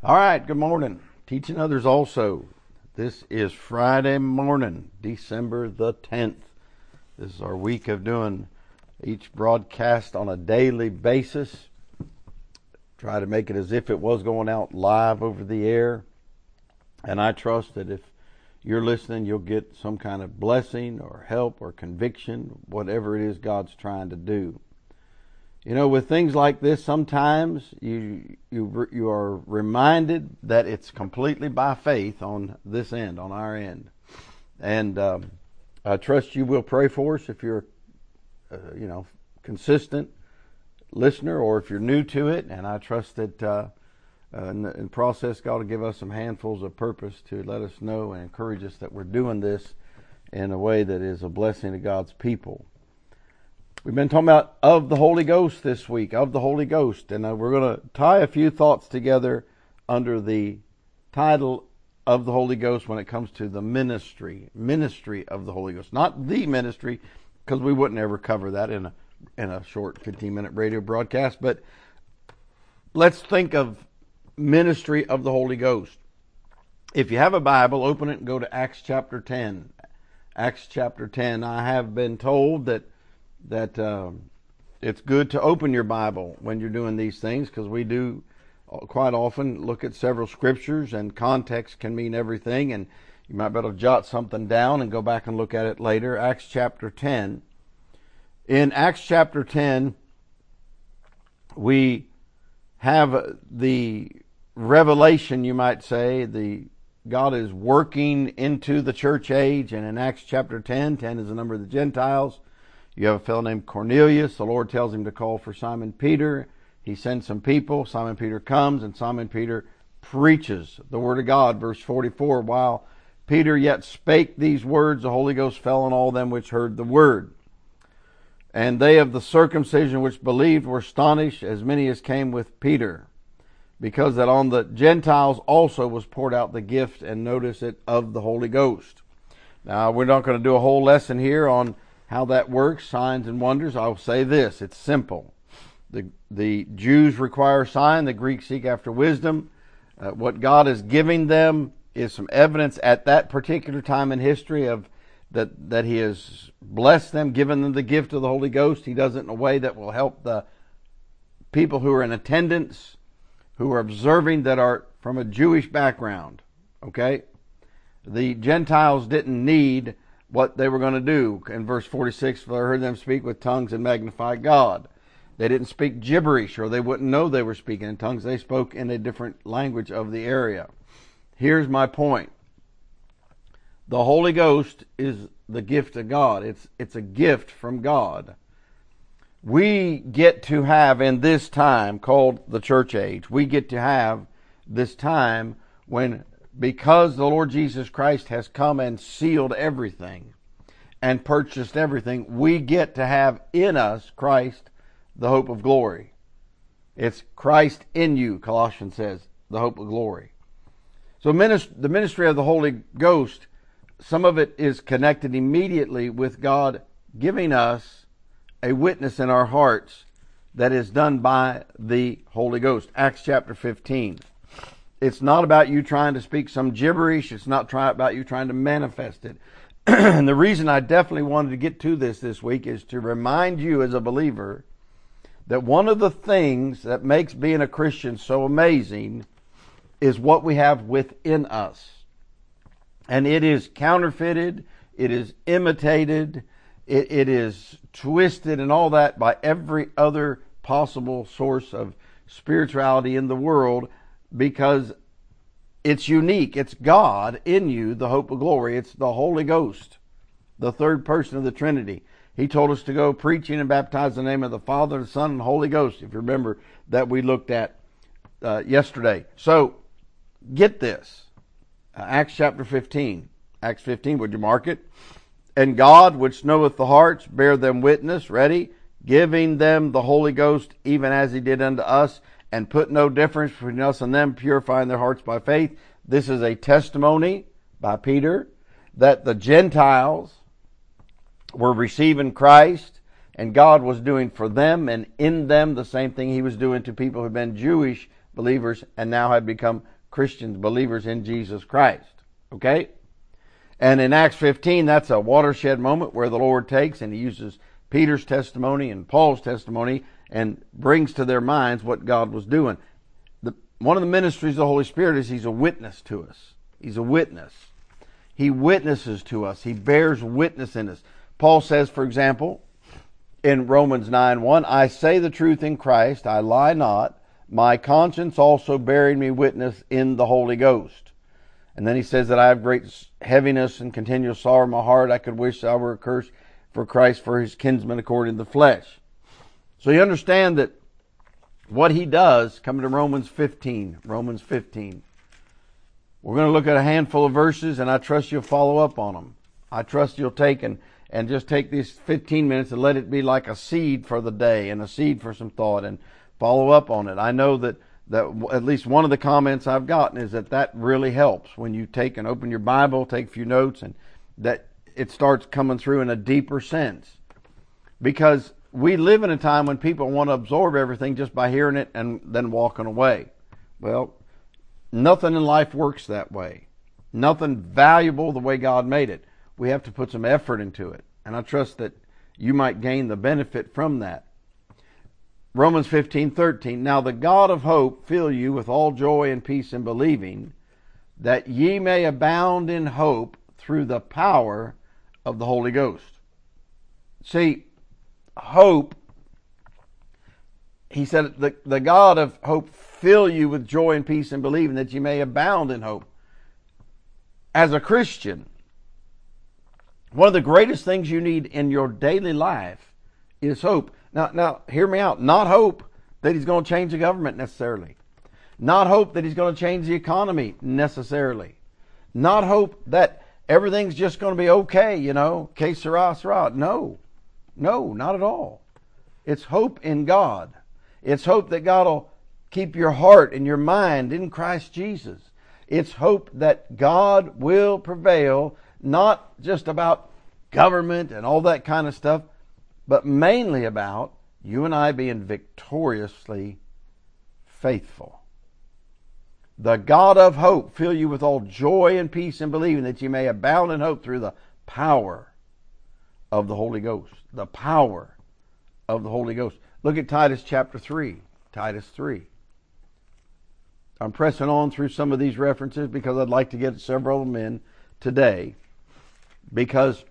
All right, good morning. Teaching others also. This is Friday morning, December the 10th. This is our week of doing each broadcast on a daily basis. Try to make it as if it was going out live over the air. And I trust that if you're listening, you'll get some kind of blessing or help or conviction, whatever it is God's trying to do. You know, with things like this, sometimes you you you are reminded that it's completely by faith on this end, on our end, and um, I trust you will pray for us if you're, uh, you know, consistent listener or if you're new to it, and I trust that uh, uh, in, the, in the process, God will give us some handfuls of purpose to let us know and encourage us that we're doing this in a way that is a blessing to God's people. We've been talking about of the Holy Ghost this week, of the Holy Ghost, and uh, we're going to tie a few thoughts together under the title of the Holy Ghost when it comes to the ministry, ministry of the Holy Ghost, not the ministry, because we wouldn't ever cover that in a in a short 15 minute radio broadcast, but let's think of ministry of the Holy Ghost. If you have a Bible, open it and go to Acts chapter 10. Acts chapter 10. I have been told that that um, it's good to open your Bible when you're doing these things because we do quite often look at several scriptures and context can mean everything and you might be able to jot something down and go back and look at it later. Acts chapter 10. In Acts chapter 10, we have the revelation, you might say, the God is working into the church age, and in Acts chapter 10, 10 is the number of the Gentiles. You have a fellow named Cornelius. The Lord tells him to call for Simon Peter. He sends some people. Simon Peter comes, and Simon Peter preaches the word of God. Verse 44 While Peter yet spake these words, the Holy Ghost fell on all them which heard the word. And they of the circumcision which believed were astonished, as many as came with Peter, because that on the Gentiles also was poured out the gift, and notice it, of the Holy Ghost. Now, we're not going to do a whole lesson here on how that works, signs and wonders, I'll say this it's simple. The, the Jews require a sign, the Greeks seek after wisdom. Uh, what God is giving them is some evidence at that particular time in history of that, that He has blessed them, given them the gift of the Holy Ghost. He does it in a way that will help the people who are in attendance, who are observing that are from a Jewish background. Okay? The Gentiles didn't need what they were going to do. In verse 46, I heard them speak with tongues and magnify God. They didn't speak gibberish or they wouldn't know they were speaking in tongues. They spoke in a different language of the area. Here's my point. The Holy Ghost is the gift of God. It's, it's a gift from God. We get to have in this time called the church age, we get to have this time when because the Lord Jesus Christ has come and sealed everything and purchased everything, we get to have in us Christ, the hope of glory. It's Christ in you, Colossians says, the hope of glory. So the ministry of the Holy Ghost, some of it is connected immediately with God giving us a witness in our hearts that is done by the Holy Ghost. Acts chapter 15 it's not about you trying to speak some gibberish. It's not try, about you trying to manifest it. and the reason I definitely wanted to get to this this week is to remind you as a believer that one of the things that makes being a Christian so amazing is what we have within us. And it is counterfeited, it is imitated, it, it is twisted and all that by every other possible source of spirituality in the world because it's unique. It's God in you, the hope of glory. It's the Holy Ghost, the third person of the Trinity. He told us to go preaching and baptize in the name of the Father, the Son, and Holy Ghost, if you remember that we looked at uh, yesterday. So, get this. Uh, Acts chapter 15. Acts 15, would you mark it? And God, which knoweth the hearts, bear them witness, ready, giving them the Holy Ghost, even as he did unto us, and put no difference between us and them, purifying their hearts by faith. This is a testimony by Peter that the Gentiles were receiving Christ and God was doing for them and in them the same thing he was doing to people who had been Jewish believers and now had become Christians, believers in Jesus Christ. Okay? And in Acts 15, that's a watershed moment where the Lord takes and he uses Peter's testimony and Paul's testimony and brings to their minds what God was doing. The, one of the ministries of the Holy Spirit is he's a witness to us. He's a witness. He witnesses to us. He bears witness in us. Paul says, for example, in Romans 9 1, I say the truth in Christ, I lie not. My conscience also bearing me witness in the Holy Ghost. And then he says that I have great heaviness and continual sorrow in my heart. I could wish I were accursed for Christ for his kinsman according to the flesh. So you understand that what he does, coming to Romans 15, Romans 15. We're going to look at a handful of verses and I trust you'll follow up on them. I trust you'll take and, and just take these 15 minutes and let it be like a seed for the day and a seed for some thought and follow up on it. I know that, that at least one of the comments I've gotten is that that really helps when you take and open your Bible, take a few notes and that it starts coming through in a deeper sense. Because we live in a time when people want to absorb everything just by hearing it and then walking away. Well, nothing in life works that way. Nothing valuable the way God made it. We have to put some effort into it. And I trust that you might gain the benefit from that. Romans 15, 13. Now the God of hope fill you with all joy and peace in believing, that ye may abound in hope through the power of the Holy Ghost. See, hope, he said, the, the God of hope fill you with joy and peace and believing that you may abound in hope. As a Christian, one of the greatest things you need in your daily life is hope. Now, now, hear me out. Not hope that he's going to change the government necessarily. Not hope that he's going to change the economy necessarily. Not hope that everything's just going to be okay, you know, que sera, sera. No. No, not at all. It's hope in God. It's hope that God will keep your heart and your mind in Christ Jesus. It's hope that God will prevail, not just about government and all that kind of stuff, but mainly about you and I being victoriously faithful. The God of hope fill you with all joy and peace in believing that you may abound in hope through the power of the Holy Ghost the power of the Holy Ghost. Look at Titus chapter 3. Titus 3. I'm pressing on through some of these references because I'd like to get several of them in today because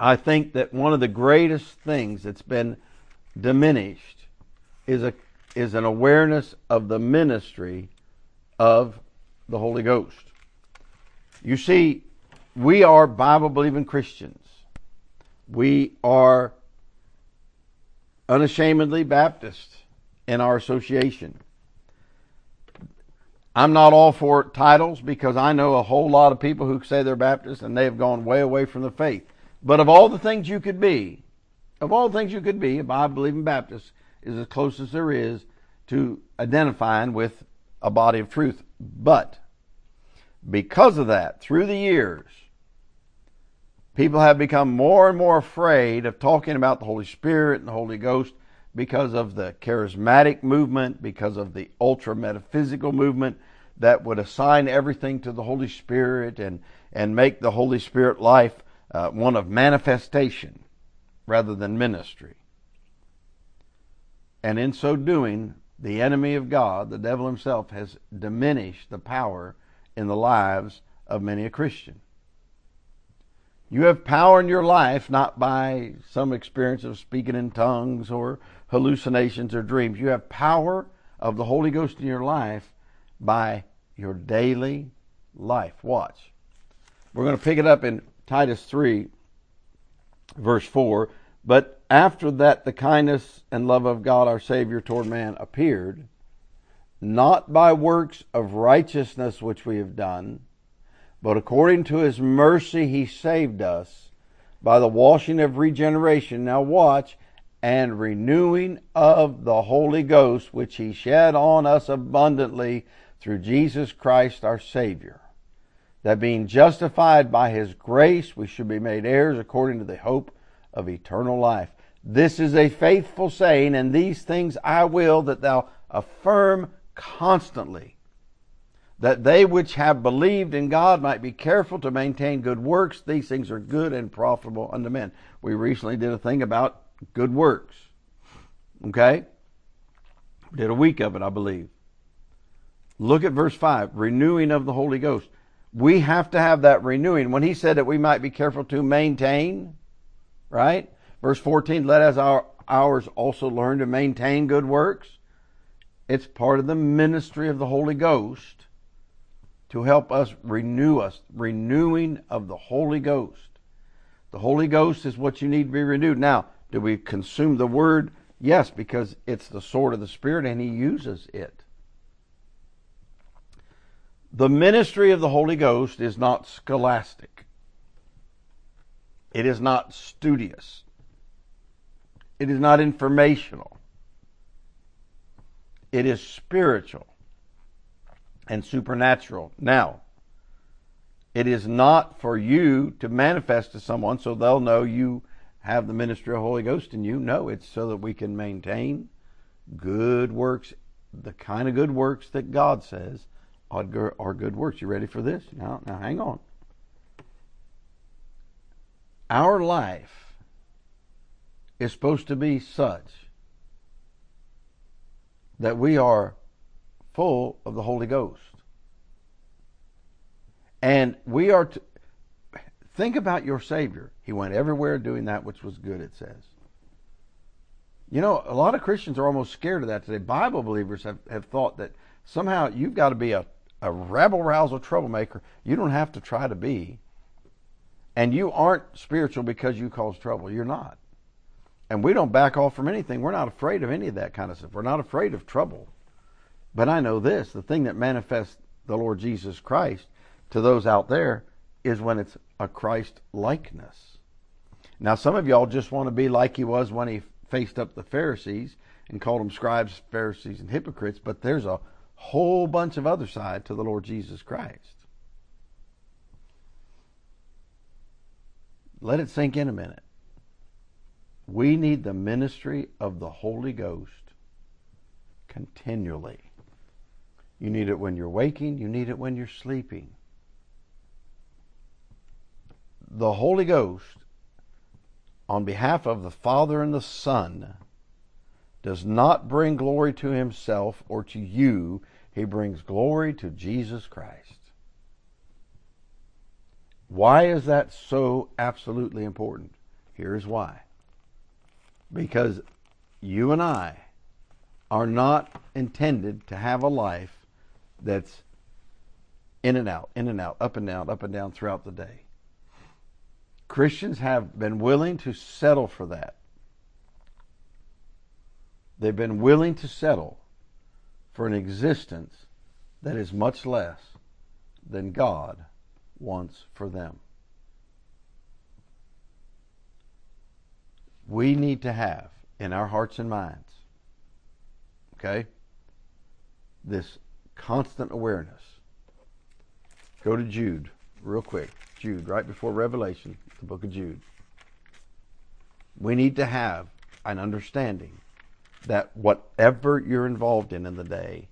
I think that one of the greatest things that's been diminished is a is an awareness of the ministry of the Holy Ghost. You see, we are Bible believing Christians. We are unashamedly Baptist in our association. I'm not all for titles because I know a whole lot of people who say they're Baptist and they have gone way away from the faith. But of all the things you could be, of all the things you could be, a Bible believing Baptist is as close as there is to identifying with a body of truth. But because of that, through the years, People have become more and more afraid of talking about the Holy Spirit and the Holy Ghost because of the charismatic movement, because of the ultra metaphysical movement that would assign everything to the Holy Spirit and, and make the Holy Spirit life uh, one of manifestation rather than ministry. And in so doing, the enemy of God, the devil himself, has diminished the power in the lives of many a Christian. You have power in your life not by some experience of speaking in tongues or hallucinations or dreams. You have power of the Holy Ghost in your life by your daily life. Watch. We're going to pick it up in Titus 3, verse 4. But after that, the kindness and love of God our Savior toward man appeared, not by works of righteousness which we have done but according to his mercy, he saved us by the washing of regeneration. Now, watch, and renewing of the Holy Ghost, which he shed on us abundantly through Jesus Christ our Savior. That being justified by his grace, we should be made heirs according to the hope of eternal life. This is a faithful saying, and these things I will that thou affirm constantly that they which have believed in God might be careful to maintain good works. These things are good and profitable unto men. We recently did a thing about good works. Okay? Did a week of it, I believe. Look at verse 5 renewing of the Holy Ghost. We have to have that renewing. When he said that we might be careful to maintain, right? Verse 14, let us our, ours also learn to maintain good works. It's part of the ministry of the Holy Ghost to help us renew us, renewing of the Holy Ghost. The Holy Ghost is what you need to be renewed. Now, do we consume the Word? Yes, because it's the sword of the Spirit and He uses it. The ministry of the Holy Ghost is not scholastic. It is not studious. It is not informational. It is spiritual and supernatural. Now, it is not for you to manifest to someone so they'll know you have the ministry of Holy Ghost in you. No, it's so that we can maintain good works, the kind of good works that God says are good works. You ready for this? Now, now hang on. Our life is supposed to be such that we are full of the Holy Ghost. And we are to think about your Savior. He went everywhere doing that which was good, it says. You know, a lot of Christians are almost scared of that today. Bible believers have, have thought that somehow you've got to be a, a rebel rousal troublemaker. You don't have to try to be. And you aren't spiritual because you cause trouble. You're not. And we don't back off from anything. We're not afraid of any of that kind of stuff. We're not afraid of trouble. But I know this the thing that manifests the Lord Jesus Christ to those out there is when it's a Christ likeness. Now, some of y'all just want to be like he was when he faced up the Pharisees and called them scribes, Pharisees, and hypocrites, but there's a whole bunch of other side to the Lord Jesus Christ. Let it sink in a minute. We need the ministry of the Holy Ghost continually. You need it when you're waking, you need it when you're sleeping. The Holy Ghost, on behalf of the Father and the Son, does not bring glory to himself or to you, he brings glory to Jesus Christ. Why is that so absolutely important? Here's why. Because you and I are not intended to have a life that's in and out, in and out, up and down, up and down throughout the day. Christians have been willing to settle for that. They've been willing to settle for an existence that is much less than God wants for them. We need to have in our hearts and minds, okay, this constant awareness. Go to Jude, real quick. Jude, right before Revelation, the book of Jude. We need to have an understanding that whatever you're involved in in the day,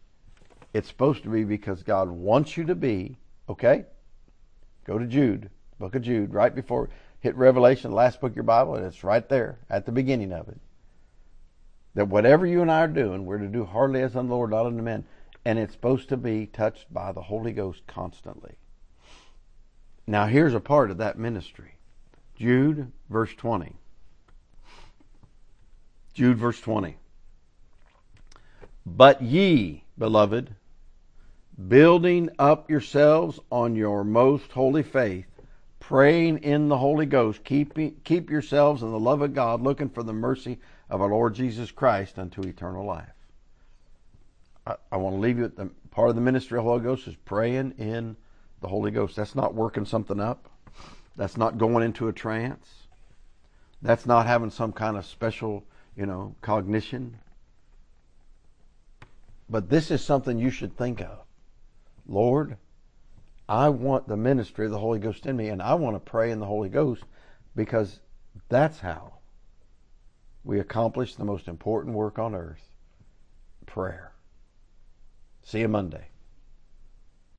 it's supposed to be because God wants you to be, okay? Go to Jude, book of Jude, right before hit Revelation, the last book of your Bible, and it's right there at the beginning of it. That whatever you and I are doing, we're to do heartily as unto the Lord, not unto men and it's supposed to be touched by the Holy Ghost constantly. Now, here's a part of that ministry Jude, verse 20. Jude, verse 20. But ye, beloved, building up yourselves on your most holy faith, praying in the Holy Ghost, keep, keep yourselves in the love of God, looking for the mercy of our Lord Jesus Christ unto eternal life. I, I want to leave you at the part of the ministry of the Holy Ghost is praying in the Holy Ghost. That's not working something up. That's not going into a trance. That's not having some kind of special, you know, cognition. But this is something you should think of. Lord, I want the ministry of the Holy Ghost in me, and I want to pray in the Holy Ghost because that's how we accomplish the most important work on earth prayer See you Monday.